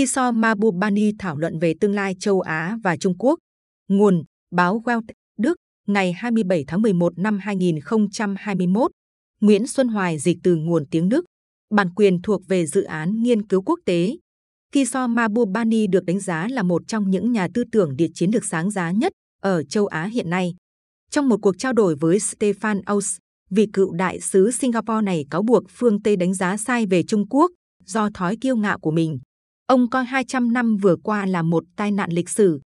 Kiso Mabubani thảo luận về tương lai châu Á và Trung Quốc. Nguồn Báo Welt, Đức, ngày 27 tháng 11 năm 2021. Nguyễn Xuân Hoài dịch từ nguồn tiếng Đức. Bản quyền thuộc về dự án nghiên cứu quốc tế. Kiso Mabubani được đánh giá là một trong những nhà tư tưởng địa chiến lược sáng giá nhất ở châu Á hiện nay. Trong một cuộc trao đổi với Stefan Aus, vị cựu đại sứ Singapore này cáo buộc phương Tây đánh giá sai về Trung Quốc do thói kiêu ngạo của mình. Ông coi 200 năm vừa qua là một tai nạn lịch sử.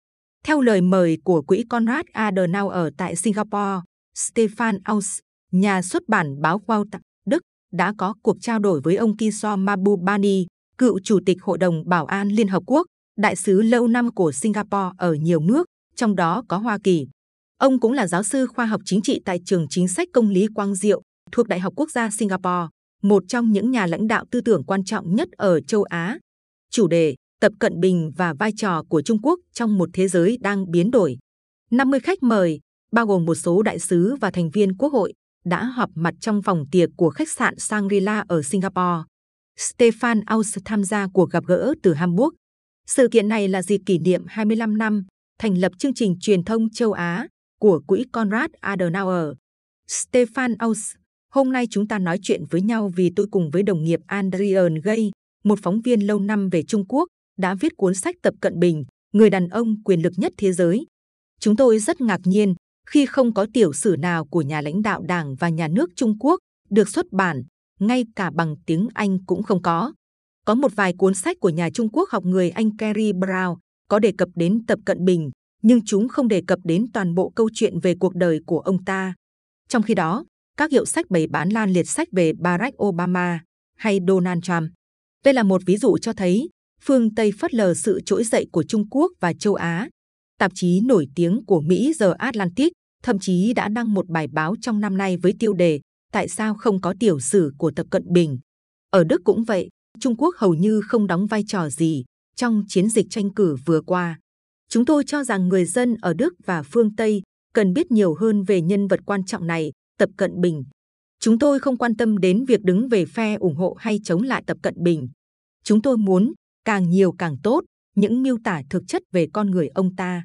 Theo lời mời của quỹ Konrad Adenauer tại Singapore, Stefan Aus, nhà xuất bản báo Welt, Đức, đã có cuộc trao đổi với ông Kiso Mabubani, cựu chủ tịch Hội đồng Bảo an Liên Hợp Quốc, đại sứ lâu năm của Singapore ở nhiều nước, trong đó có Hoa Kỳ. Ông cũng là giáo sư khoa học chính trị tại trường chính sách công lý Quang Diệu thuộc Đại học Quốc gia Singapore, một trong những nhà lãnh đạo tư tưởng quan trọng nhất ở châu Á. Chủ đề Tập Cận Bình và vai trò của Trung Quốc trong một thế giới đang biến đổi. 50 khách mời, bao gồm một số đại sứ và thành viên quốc hội, đã họp mặt trong phòng tiệc của khách sạn Shangri-La ở Singapore. Stefan Aus tham gia cuộc gặp gỡ từ Hamburg. Sự kiện này là dịp kỷ niệm 25 năm thành lập chương trình truyền thông châu Á của quỹ Konrad Adenauer. Stefan Aus, hôm nay chúng ta nói chuyện với nhau vì tôi cùng với đồng nghiệp Adrian Gay, một phóng viên lâu năm về Trung Quốc, đã viết cuốn sách Tập Cận Bình, người đàn ông quyền lực nhất thế giới. Chúng tôi rất ngạc nhiên khi không có tiểu sử nào của nhà lãnh đạo đảng và nhà nước Trung Quốc được xuất bản, ngay cả bằng tiếng Anh cũng không có. Có một vài cuốn sách của nhà Trung Quốc học người Anh Kerry Brown có đề cập đến Tập Cận Bình, nhưng chúng không đề cập đến toàn bộ câu chuyện về cuộc đời của ông ta. Trong khi đó, các hiệu sách bày bán lan liệt sách về Barack Obama hay Donald Trump. Đây là một ví dụ cho thấy phương Tây phớt lờ sự trỗi dậy của Trung Quốc và châu Á. Tạp chí nổi tiếng của Mỹ The Atlantic thậm chí đã đăng một bài báo trong năm nay với tiêu đề Tại sao không có tiểu sử của Tập Cận Bình? Ở Đức cũng vậy, Trung Quốc hầu như không đóng vai trò gì trong chiến dịch tranh cử vừa qua. Chúng tôi cho rằng người dân ở Đức và phương Tây cần biết nhiều hơn về nhân vật quan trọng này, Tập Cận Bình. Chúng tôi không quan tâm đến việc đứng về phe ủng hộ hay chống lại Tập Cận Bình. Chúng tôi muốn càng nhiều càng tốt những miêu tả thực chất về con người ông ta.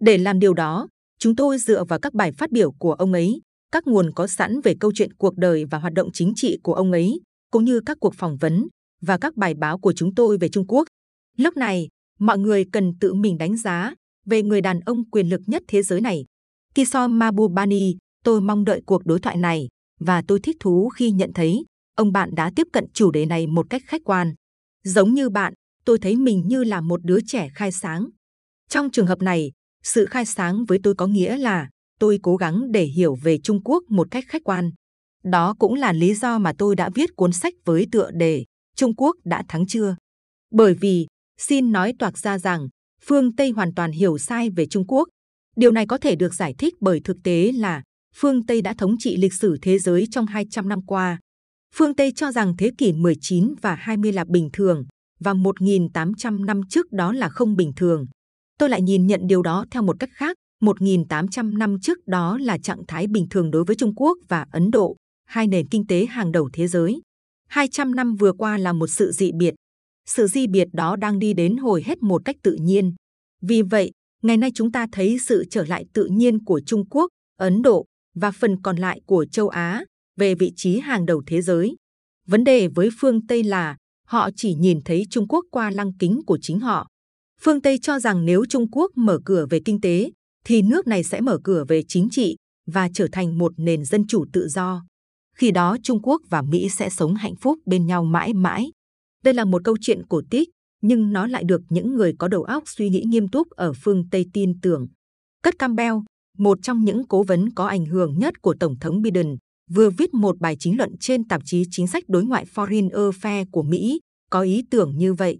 Để làm điều đó, chúng tôi dựa vào các bài phát biểu của ông ấy, các nguồn có sẵn về câu chuyện cuộc đời và hoạt động chính trị của ông ấy, cũng như các cuộc phỏng vấn và các bài báo của chúng tôi về Trung Quốc. Lúc này, mọi người cần tự mình đánh giá về người đàn ông quyền lực nhất thế giới này. Kiso Mabubani, tôi mong đợi cuộc đối thoại này và tôi thích thú khi nhận thấy ông bạn đã tiếp cận chủ đề này một cách khách quan. Giống như bạn, tôi thấy mình như là một đứa trẻ khai sáng. Trong trường hợp này, sự khai sáng với tôi có nghĩa là tôi cố gắng để hiểu về Trung Quốc một cách khách quan. Đó cũng là lý do mà tôi đã viết cuốn sách với tựa đề Trung Quốc đã thắng chưa? Bởi vì, xin nói toạc ra rằng, phương Tây hoàn toàn hiểu sai về Trung Quốc. Điều này có thể được giải thích bởi thực tế là phương Tây đã thống trị lịch sử thế giới trong 200 năm qua. Phương Tây cho rằng thế kỷ 19 và 20 là bình thường và 1.800 năm trước đó là không bình thường. Tôi lại nhìn nhận điều đó theo một cách khác. 1.800 năm trước đó là trạng thái bình thường đối với Trung Quốc và Ấn Độ, hai nền kinh tế hàng đầu thế giới. 200 năm vừa qua là một sự dị biệt. Sự dị biệt đó đang đi đến hồi hết một cách tự nhiên. Vì vậy, ngày nay chúng ta thấy sự trở lại tự nhiên của Trung Quốc, Ấn Độ và phần còn lại của châu Á về vị trí hàng đầu thế giới. Vấn đề với phương Tây là họ chỉ nhìn thấy Trung Quốc qua lăng kính của chính họ. Phương Tây cho rằng nếu Trung Quốc mở cửa về kinh tế, thì nước này sẽ mở cửa về chính trị và trở thành một nền dân chủ tự do. Khi đó Trung Quốc và Mỹ sẽ sống hạnh phúc bên nhau mãi mãi. Đây là một câu chuyện cổ tích, nhưng nó lại được những người có đầu óc suy nghĩ nghiêm túc ở phương Tây tin tưởng. Cất Campbell, một trong những cố vấn có ảnh hưởng nhất của Tổng thống Biden, vừa viết một bài chính luận trên tạp chí chính sách đối ngoại Foreign Affairs của Mỹ, có ý tưởng như vậy.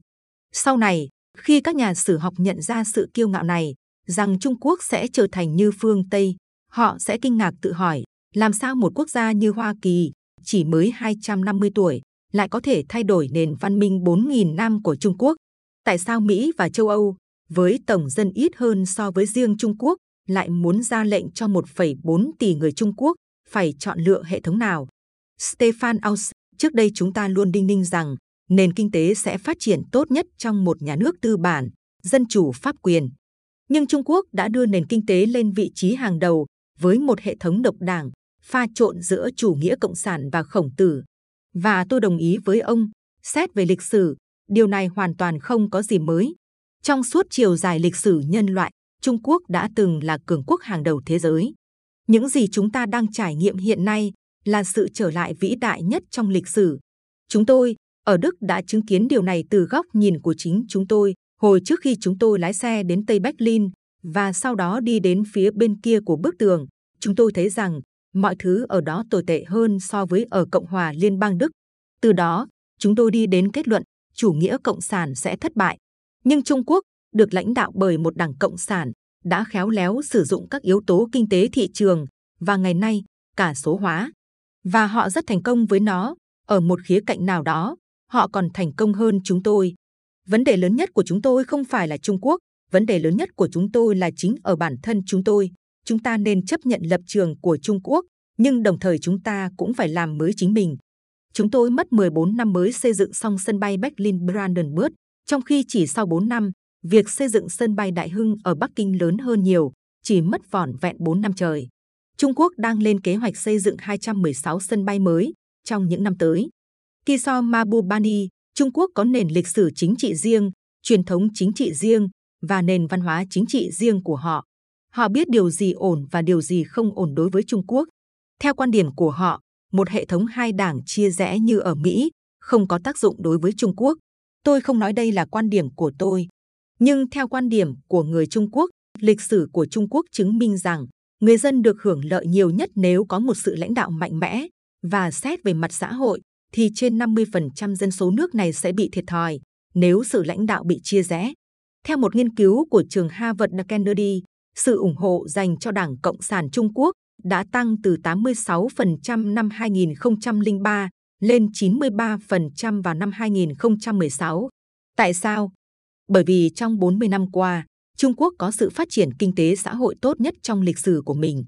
Sau này, khi các nhà sử học nhận ra sự kiêu ngạo này, rằng Trung Quốc sẽ trở thành như phương Tây, họ sẽ kinh ngạc tự hỏi, làm sao một quốc gia như Hoa Kỳ, chỉ mới 250 tuổi, lại có thể thay đổi nền văn minh 4.000 năm của Trung Quốc? Tại sao Mỹ và châu Âu, với tổng dân ít hơn so với riêng Trung Quốc, lại muốn ra lệnh cho 1,4 tỷ người Trung Quốc phải chọn lựa hệ thống nào? Stefan Aus, trước đây chúng ta luôn đinh ninh rằng nền kinh tế sẽ phát triển tốt nhất trong một nhà nước tư bản, dân chủ pháp quyền. Nhưng Trung Quốc đã đưa nền kinh tế lên vị trí hàng đầu với một hệ thống độc đảng, pha trộn giữa chủ nghĩa cộng sản và khổng tử. Và tôi đồng ý với ông, xét về lịch sử, điều này hoàn toàn không có gì mới. Trong suốt chiều dài lịch sử nhân loại, Trung Quốc đã từng là cường quốc hàng đầu thế giới. Những gì chúng ta đang trải nghiệm hiện nay là sự trở lại vĩ đại nhất trong lịch sử. Chúng tôi ở Đức đã chứng kiến điều này từ góc nhìn của chính chúng tôi hồi trước khi chúng tôi lái xe đến Tây Berlin và sau đó đi đến phía bên kia của bức tường. Chúng tôi thấy rằng mọi thứ ở đó tồi tệ hơn so với ở Cộng hòa Liên bang Đức. Từ đó, chúng tôi đi đến kết luận chủ nghĩa cộng sản sẽ thất bại. Nhưng Trung Quốc được lãnh đạo bởi một đảng cộng sản, đã khéo léo sử dụng các yếu tố kinh tế thị trường và ngày nay cả số hóa. Và họ rất thành công với nó. Ở một khía cạnh nào đó, họ còn thành công hơn chúng tôi. Vấn đề lớn nhất của chúng tôi không phải là trung quốc, vấn đề lớn nhất của chúng tôi là chính ở bản thân chúng tôi. Chúng ta nên chấp nhận lập trường của trung quốc, nhưng đồng thời chúng ta cũng phải làm mới chính mình. Chúng tôi mất 14 năm mới xây dựng xong sân bay Berlin Brandenburg trong khi chỉ sau 4 năm việc xây dựng sân bay Đại Hưng ở Bắc Kinh lớn hơn nhiều, chỉ mất vỏn vẹn 4 năm trời. Trung Quốc đang lên kế hoạch xây dựng 216 sân bay mới trong những năm tới. Kiso Mabubani, Trung Quốc có nền lịch sử chính trị riêng, truyền thống chính trị riêng và nền văn hóa chính trị riêng của họ. Họ biết điều gì ổn và điều gì không ổn đối với Trung Quốc. Theo quan điểm của họ, một hệ thống hai đảng chia rẽ như ở Mỹ không có tác dụng đối với Trung Quốc. Tôi không nói đây là quan điểm của tôi, nhưng theo quan điểm của người Trung Quốc, lịch sử của Trung Quốc chứng minh rằng người dân được hưởng lợi nhiều nhất nếu có một sự lãnh đạo mạnh mẽ và xét về mặt xã hội thì trên 50% dân số nước này sẽ bị thiệt thòi nếu sự lãnh đạo bị chia rẽ. Theo một nghiên cứu của trường Harvard Kennedy, sự ủng hộ dành cho Đảng Cộng sản Trung Quốc đã tăng từ 86% năm 2003 lên 93% vào năm 2016. Tại sao? Bởi vì trong 40 năm qua, Trung Quốc có sự phát triển kinh tế xã hội tốt nhất trong lịch sử của mình.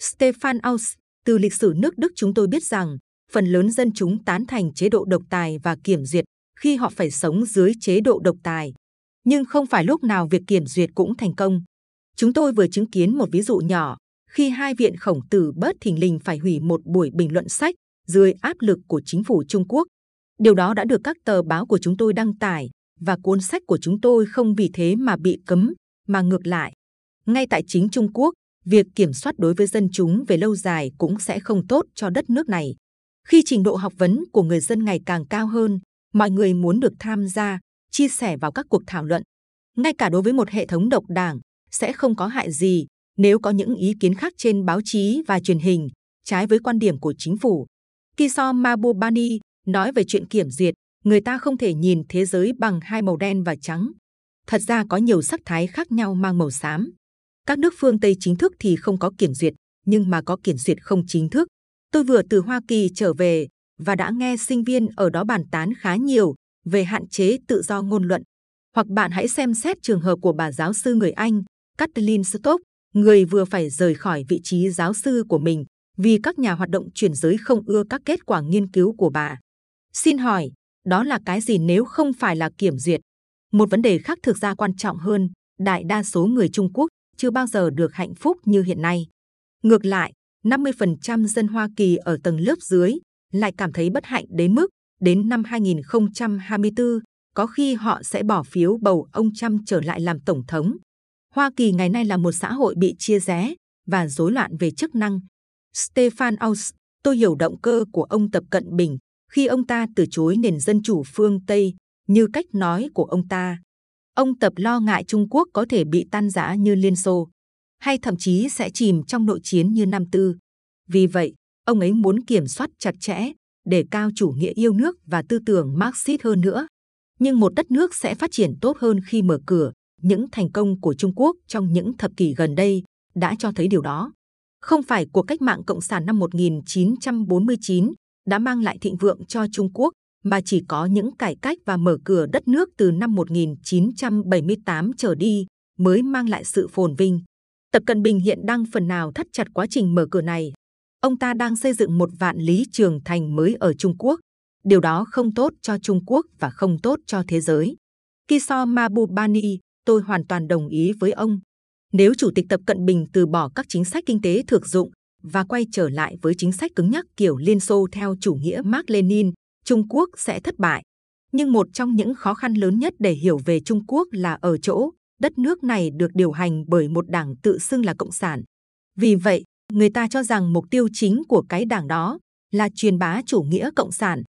Stefan Aus, từ lịch sử nước Đức chúng tôi biết rằng, phần lớn dân chúng tán thành chế độ độc tài và kiểm duyệt khi họ phải sống dưới chế độ độc tài. Nhưng không phải lúc nào việc kiểm duyệt cũng thành công. Chúng tôi vừa chứng kiến một ví dụ nhỏ khi hai viện khổng tử bớt thình lình phải hủy một buổi bình luận sách dưới áp lực của chính phủ Trung Quốc. Điều đó đã được các tờ báo của chúng tôi đăng tải và cuốn sách của chúng tôi không vì thế mà bị cấm, mà ngược lại. Ngay tại chính Trung Quốc, việc kiểm soát đối với dân chúng về lâu dài cũng sẽ không tốt cho đất nước này. Khi trình độ học vấn của người dân ngày càng cao hơn, mọi người muốn được tham gia, chia sẻ vào các cuộc thảo luận. Ngay cả đối với một hệ thống độc đảng, sẽ không có hại gì nếu có những ý kiến khác trên báo chí và truyền hình, trái với quan điểm của chính phủ. Kiso Mabubani nói về chuyện kiểm duyệt, người ta không thể nhìn thế giới bằng hai màu đen và trắng. Thật ra có nhiều sắc thái khác nhau mang màu xám. Các nước phương Tây chính thức thì không có kiểm duyệt, nhưng mà có kiểm duyệt không chính thức. Tôi vừa từ Hoa Kỳ trở về và đã nghe sinh viên ở đó bàn tán khá nhiều về hạn chế tự do ngôn luận. Hoặc bạn hãy xem xét trường hợp của bà giáo sư người Anh, Kathleen Stock, người vừa phải rời khỏi vị trí giáo sư của mình vì các nhà hoạt động chuyển giới không ưa các kết quả nghiên cứu của bà. Xin hỏi, đó là cái gì nếu không phải là kiểm duyệt? Một vấn đề khác thực ra quan trọng hơn, đại đa số người Trung Quốc chưa bao giờ được hạnh phúc như hiện nay. Ngược lại, 50% dân Hoa Kỳ ở tầng lớp dưới lại cảm thấy bất hạnh đến mức đến năm 2024, có khi họ sẽ bỏ phiếu bầu ông Trump trở lại làm tổng thống. Hoa Kỳ ngày nay là một xã hội bị chia rẽ và rối loạn về chức năng. Stefan Aus, tôi hiểu động cơ của ông Tập Cận Bình khi ông ta từ chối nền dân chủ phương Tây như cách nói của ông ta. Ông Tập lo ngại Trung Quốc có thể bị tan rã như Liên Xô, hay thậm chí sẽ chìm trong nội chiến như Nam Tư. Vì vậy, ông ấy muốn kiểm soát chặt chẽ, để cao chủ nghĩa yêu nước và tư tưởng Marxist hơn nữa. Nhưng một đất nước sẽ phát triển tốt hơn khi mở cửa. Những thành công của Trung Quốc trong những thập kỷ gần đây đã cho thấy điều đó. Không phải cuộc cách mạng Cộng sản năm 1949 đã mang lại thịnh vượng cho Trung Quốc, mà chỉ có những cải cách và mở cửa đất nước từ năm 1978 trở đi mới mang lại sự phồn vinh. Tập Cận Bình hiện đang phần nào thắt chặt quá trình mở cửa này. Ông ta đang xây dựng một vạn lý trường thành mới ở Trung Quốc. Điều đó không tốt cho Trung Quốc và không tốt cho thế giới. Kiso Mabubani, tôi hoàn toàn đồng ý với ông. Nếu Chủ tịch Tập Cận Bình từ bỏ các chính sách kinh tế thực dụng và quay trở lại với chính sách cứng nhắc kiểu Liên Xô theo chủ nghĩa Mark Lenin, Trung Quốc sẽ thất bại. Nhưng một trong những khó khăn lớn nhất để hiểu về Trung Quốc là ở chỗ đất nước này được điều hành bởi một đảng tự xưng là Cộng sản. Vì vậy, người ta cho rằng mục tiêu chính của cái đảng đó là truyền bá chủ nghĩa Cộng sản.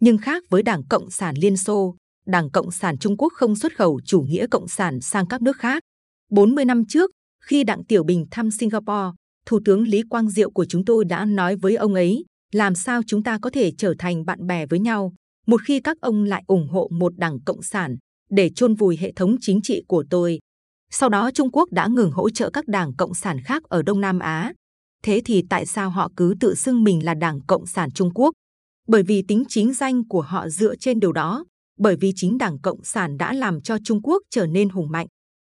Nhưng khác với Đảng Cộng sản Liên Xô, Đảng Cộng sản Trung Quốc không xuất khẩu chủ nghĩa Cộng sản sang các nước khác. 40 năm trước, khi Đặng Tiểu Bình thăm Singapore, Thủ tướng Lý Quang Diệu của chúng tôi đã nói với ông ấy làm sao chúng ta có thể trở thành bạn bè với nhau một khi các ông lại ủng hộ một đảng cộng sản để chôn vùi hệ thống chính trị của tôi. Sau đó Trung Quốc đã ngừng hỗ trợ các đảng cộng sản khác ở Đông Nam Á. Thế thì tại sao họ cứ tự xưng mình là Đảng Cộng sản Trung Quốc? Bởi vì tính chính danh của họ dựa trên điều đó, bởi vì chính Đảng Cộng sản đã làm cho Trung Quốc trở nên hùng mạnh.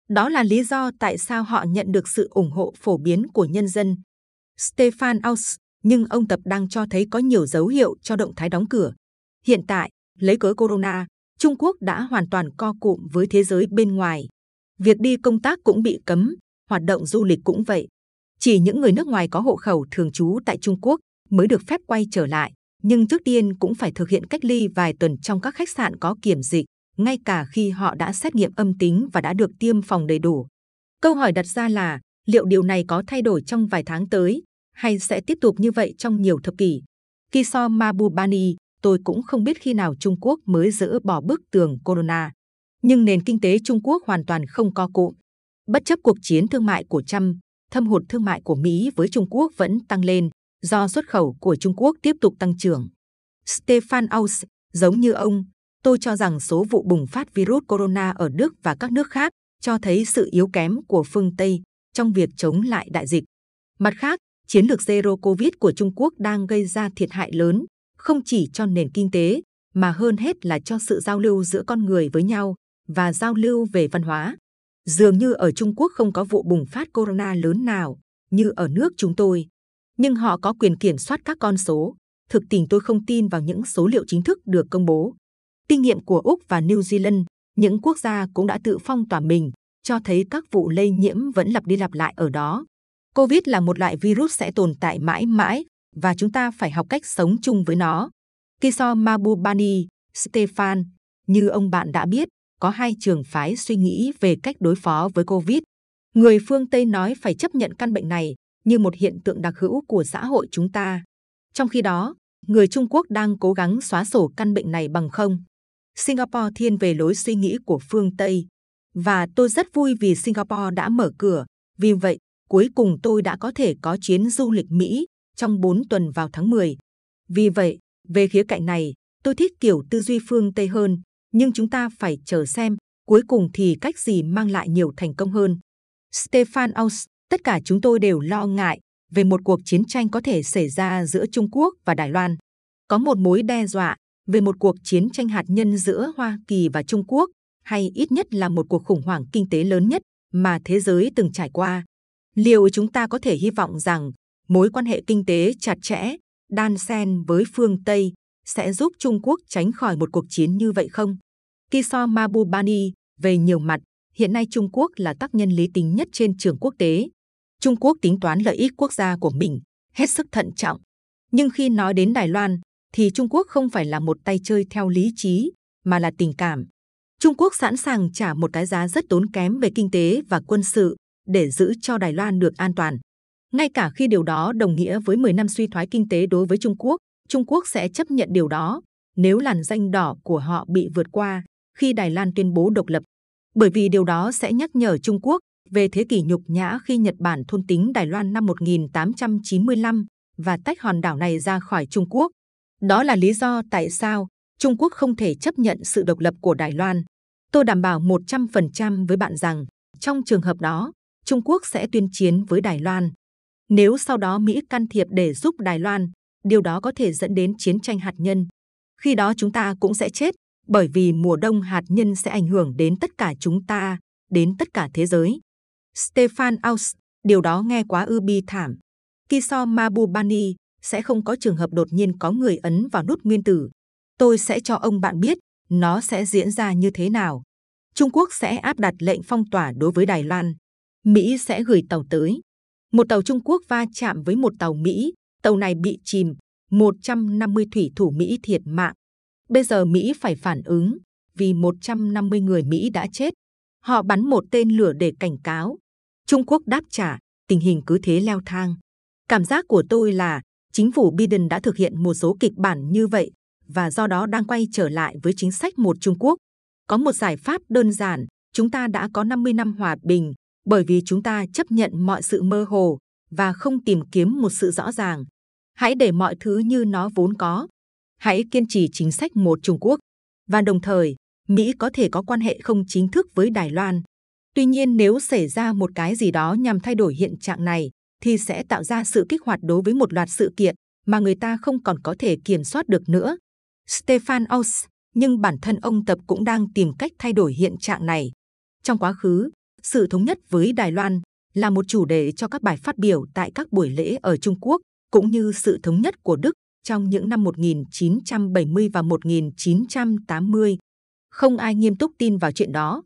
Đó là lý do tại sao họ nhận được sự ủng hộ phổ biến của nhân dân. Stefan Aus, nhưng ông Tập đang cho thấy có nhiều dấu hiệu cho động thái đóng cửa. Hiện tại, lấy cớ Corona, Trung Quốc đã hoàn toàn co cụm với thế giới bên ngoài. Việc đi công tác cũng bị cấm, hoạt động du lịch cũng vậy. Chỉ những người nước ngoài có hộ khẩu thường trú tại Trung Quốc mới được phép quay trở lại, nhưng trước tiên cũng phải thực hiện cách ly vài tuần trong các khách sạn có kiểm dịch, ngay cả khi họ đã xét nghiệm âm tính và đã được tiêm phòng đầy đủ. Câu hỏi đặt ra là liệu điều này có thay đổi trong vài tháng tới hay sẽ tiếp tục như vậy trong nhiều thập kỷ? Kiso Mabubani, tôi cũng không biết khi nào Trung Quốc mới dỡ bỏ bức tường Corona. Nhưng nền kinh tế Trung Quốc hoàn toàn không co cụm. Bất chấp cuộc chiến thương mại của Trump, thâm hụt thương mại của Mỹ với Trung Quốc vẫn tăng lên do xuất khẩu của Trung Quốc tiếp tục tăng trưởng. Stefan Aus, giống như ông, tôi cho rằng số vụ bùng phát virus corona ở Đức và các nước khác cho thấy sự yếu kém của phương Tây trong việc chống lại đại dịch. Mặt khác, chiến lược Zero Covid của Trung Quốc đang gây ra thiệt hại lớn, không chỉ cho nền kinh tế, mà hơn hết là cho sự giao lưu giữa con người với nhau và giao lưu về văn hóa. Dường như ở Trung Quốc không có vụ bùng phát corona lớn nào như ở nước chúng tôi. Nhưng họ có quyền kiểm soát các con số. Thực tình tôi không tin vào những số liệu chính thức được công bố. Kinh nghiệm của Úc và New Zealand, những quốc gia cũng đã tự phong tỏa mình, cho thấy các vụ lây nhiễm vẫn lặp đi lặp lại ở đó. Covid là một loại virus sẽ tồn tại mãi mãi và chúng ta phải học cách sống chung với nó. Kiso Mabubani, Stefan, như ông bạn đã biết, có hai trường phái suy nghĩ về cách đối phó với Covid. Người phương Tây nói phải chấp nhận căn bệnh này như một hiện tượng đặc hữu của xã hội chúng ta. Trong khi đó, người Trung Quốc đang cố gắng xóa sổ căn bệnh này bằng không. Singapore thiên về lối suy nghĩ của phương Tây. Và tôi rất vui vì Singapore đã mở cửa. Vì vậy, cuối cùng tôi đã có thể có chuyến du lịch Mỹ trong 4 tuần vào tháng 10. Vì vậy, về khía cạnh này, tôi thích kiểu tư duy phương Tây hơn, nhưng chúng ta phải chờ xem cuối cùng thì cách gì mang lại nhiều thành công hơn. Stefan Aus, tất cả chúng tôi đều lo ngại về một cuộc chiến tranh có thể xảy ra giữa Trung Quốc và Đài Loan. Có một mối đe dọa về một cuộc chiến tranh hạt nhân giữa Hoa Kỳ và Trung Quốc, hay ít nhất là một cuộc khủng hoảng kinh tế lớn nhất mà thế giới từng trải qua. Liệu chúng ta có thể hy vọng rằng mối quan hệ kinh tế chặt chẽ, đan xen với phương Tây sẽ giúp Trung Quốc tránh khỏi một cuộc chiến như vậy không? Kiso Mabubani, về nhiều mặt, hiện nay Trung Quốc là tác nhân lý tính nhất trên trường quốc tế. Trung Quốc tính toán lợi ích quốc gia của mình, hết sức thận trọng. Nhưng khi nói đến Đài Loan, thì Trung Quốc không phải là một tay chơi theo lý trí, mà là tình cảm. Trung Quốc sẵn sàng trả một cái giá rất tốn kém về kinh tế và quân sự để giữ cho Đài Loan được an toàn. Ngay cả khi điều đó đồng nghĩa với 10 năm suy thoái kinh tế đối với Trung Quốc, Trung Quốc sẽ chấp nhận điều đó nếu làn danh đỏ của họ bị vượt qua khi Đài Loan tuyên bố độc lập. Bởi vì điều đó sẽ nhắc nhở Trung Quốc về thế kỷ nhục nhã khi Nhật Bản thôn tính Đài Loan năm 1895 và tách hòn đảo này ra khỏi Trung Quốc. Đó là lý do tại sao Trung Quốc không thể chấp nhận sự độc lập của Đài Loan. Tôi đảm bảo 100% với bạn rằng, trong trường hợp đó, Trung Quốc sẽ tuyên chiến với Đài Loan. Nếu sau đó Mỹ can thiệp để giúp Đài Loan, điều đó có thể dẫn đến chiến tranh hạt nhân. Khi đó chúng ta cũng sẽ chết, bởi vì mùa đông hạt nhân sẽ ảnh hưởng đến tất cả chúng ta, đến tất cả thế giới. Stefan Aus, điều đó nghe quá ư bi thảm. Kiso Mabubani sẽ không có trường hợp đột nhiên có người ấn vào nút nguyên tử. tôi sẽ cho ông bạn biết nó sẽ diễn ra như thế nào. Trung Quốc sẽ áp đặt lệnh phong tỏa đối với Đài Loan. Mỹ sẽ gửi tàu tới. Một tàu Trung Quốc va chạm với một tàu Mỹ, tàu này bị chìm, 150 thủy thủ Mỹ thiệt mạng. Bây giờ Mỹ phải phản ứng, vì 150 người Mỹ đã chết. Họ bắn một tên lửa để cảnh cáo. Trung Quốc đáp trả, tình hình cứ thế leo thang. Cảm giác của tôi là chính phủ Biden đã thực hiện một số kịch bản như vậy và do đó đang quay trở lại với chính sách một Trung Quốc. Có một giải pháp đơn giản, chúng ta đã có 50 năm hòa bình bởi vì chúng ta chấp nhận mọi sự mơ hồ và không tìm kiếm một sự rõ ràng. Hãy để mọi thứ như nó vốn có. Hãy kiên trì chính sách một Trung Quốc và đồng thời Mỹ có thể có quan hệ không chính thức với Đài Loan. Tuy nhiên nếu xảy ra một cái gì đó nhằm thay đổi hiện trạng này, thì sẽ tạo ra sự kích hoạt đối với một loạt sự kiện mà người ta không còn có thể kiểm soát được nữa. Stefan Aus, nhưng bản thân ông Tập cũng đang tìm cách thay đổi hiện trạng này. Trong quá khứ, sự thống nhất với Đài Loan là một chủ đề cho các bài phát biểu tại các buổi lễ ở Trung Quốc, cũng như sự thống nhất của Đức trong những năm 1970 và 1980. Không ai nghiêm túc tin vào chuyện đó.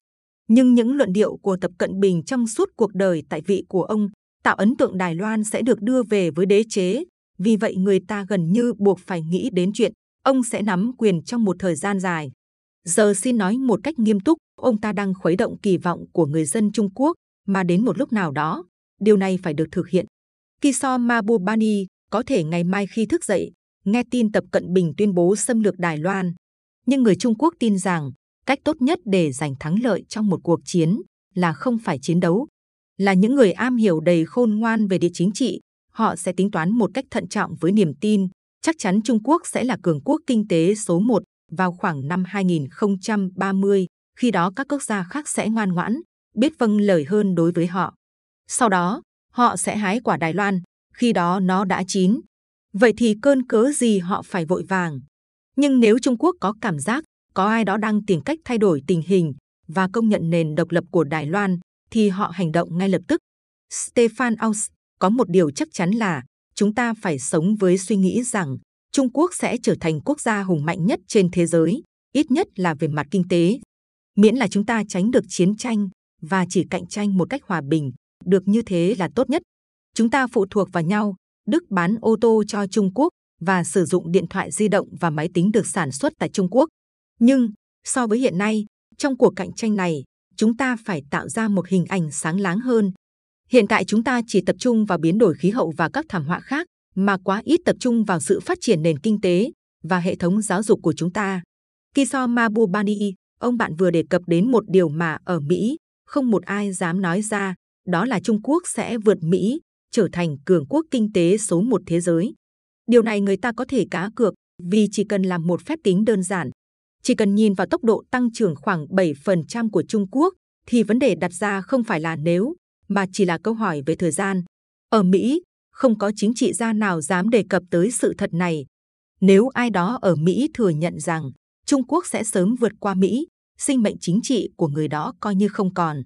Nhưng những luận điệu của Tập Cận Bình trong suốt cuộc đời tại vị của ông tạo ấn tượng Đài Loan sẽ được đưa về với đế chế. Vì vậy người ta gần như buộc phải nghĩ đến chuyện ông sẽ nắm quyền trong một thời gian dài. Giờ xin nói một cách nghiêm túc, ông ta đang khuấy động kỳ vọng của người dân Trung Quốc, mà đến một lúc nào đó, điều này phải được thực hiện. Kiso Mabubani có thể ngày mai khi thức dậy, nghe tin Tập Cận Bình tuyên bố xâm lược Đài Loan. Nhưng người Trung Quốc tin rằng cách tốt nhất để giành thắng lợi trong một cuộc chiến là không phải chiến đấu, là những người am hiểu đầy khôn ngoan về địa chính trị. Họ sẽ tính toán một cách thận trọng với niềm tin chắc chắn Trung Quốc sẽ là cường quốc kinh tế số 1 vào khoảng năm 2030, khi đó các quốc gia khác sẽ ngoan ngoãn, biết vâng lời hơn đối với họ. Sau đó, họ sẽ hái quả Đài Loan, khi đó nó đã chín. Vậy thì cơn cớ gì họ phải vội vàng? Nhưng nếu Trung Quốc có cảm giác có ai đó đang tìm cách thay đổi tình hình và công nhận nền độc lập của Đài Loan, thì họ hành động ngay lập tức. Stefan Aus có một điều chắc chắn là chúng ta phải sống với suy nghĩ rằng Trung Quốc sẽ trở thành quốc gia hùng mạnh nhất trên thế giới, ít nhất là về mặt kinh tế. Miễn là chúng ta tránh được chiến tranh và chỉ cạnh tranh một cách hòa bình, được như thế là tốt nhất. Chúng ta phụ thuộc vào nhau, Đức bán ô tô cho Trung Quốc và sử dụng điện thoại di động và máy tính được sản xuất tại Trung Quốc. Nhưng, so với hiện nay, trong cuộc cạnh tranh này, chúng ta phải tạo ra một hình ảnh sáng láng hơn. Hiện tại chúng ta chỉ tập trung vào biến đổi khí hậu và các thảm họa khác, mà quá ít tập trung vào sự phát triển nền kinh tế và hệ thống giáo dục của chúng ta. Kiso Mabubani, ông bạn vừa đề cập đến một điều mà ở Mỹ không một ai dám nói ra, đó là Trung Quốc sẽ vượt Mỹ, trở thành cường quốc kinh tế số một thế giới. Điều này người ta có thể cá cược vì chỉ cần làm một phép tính đơn giản. Chỉ cần nhìn vào tốc độ tăng trưởng khoảng 7% của Trung Quốc, thì vấn đề đặt ra không phải là nếu, mà chỉ là câu hỏi về thời gian. Ở Mỹ, không có chính trị gia nào dám đề cập tới sự thật này. Nếu ai đó ở Mỹ thừa nhận rằng Trung Quốc sẽ sớm vượt qua Mỹ, sinh mệnh chính trị của người đó coi như không còn.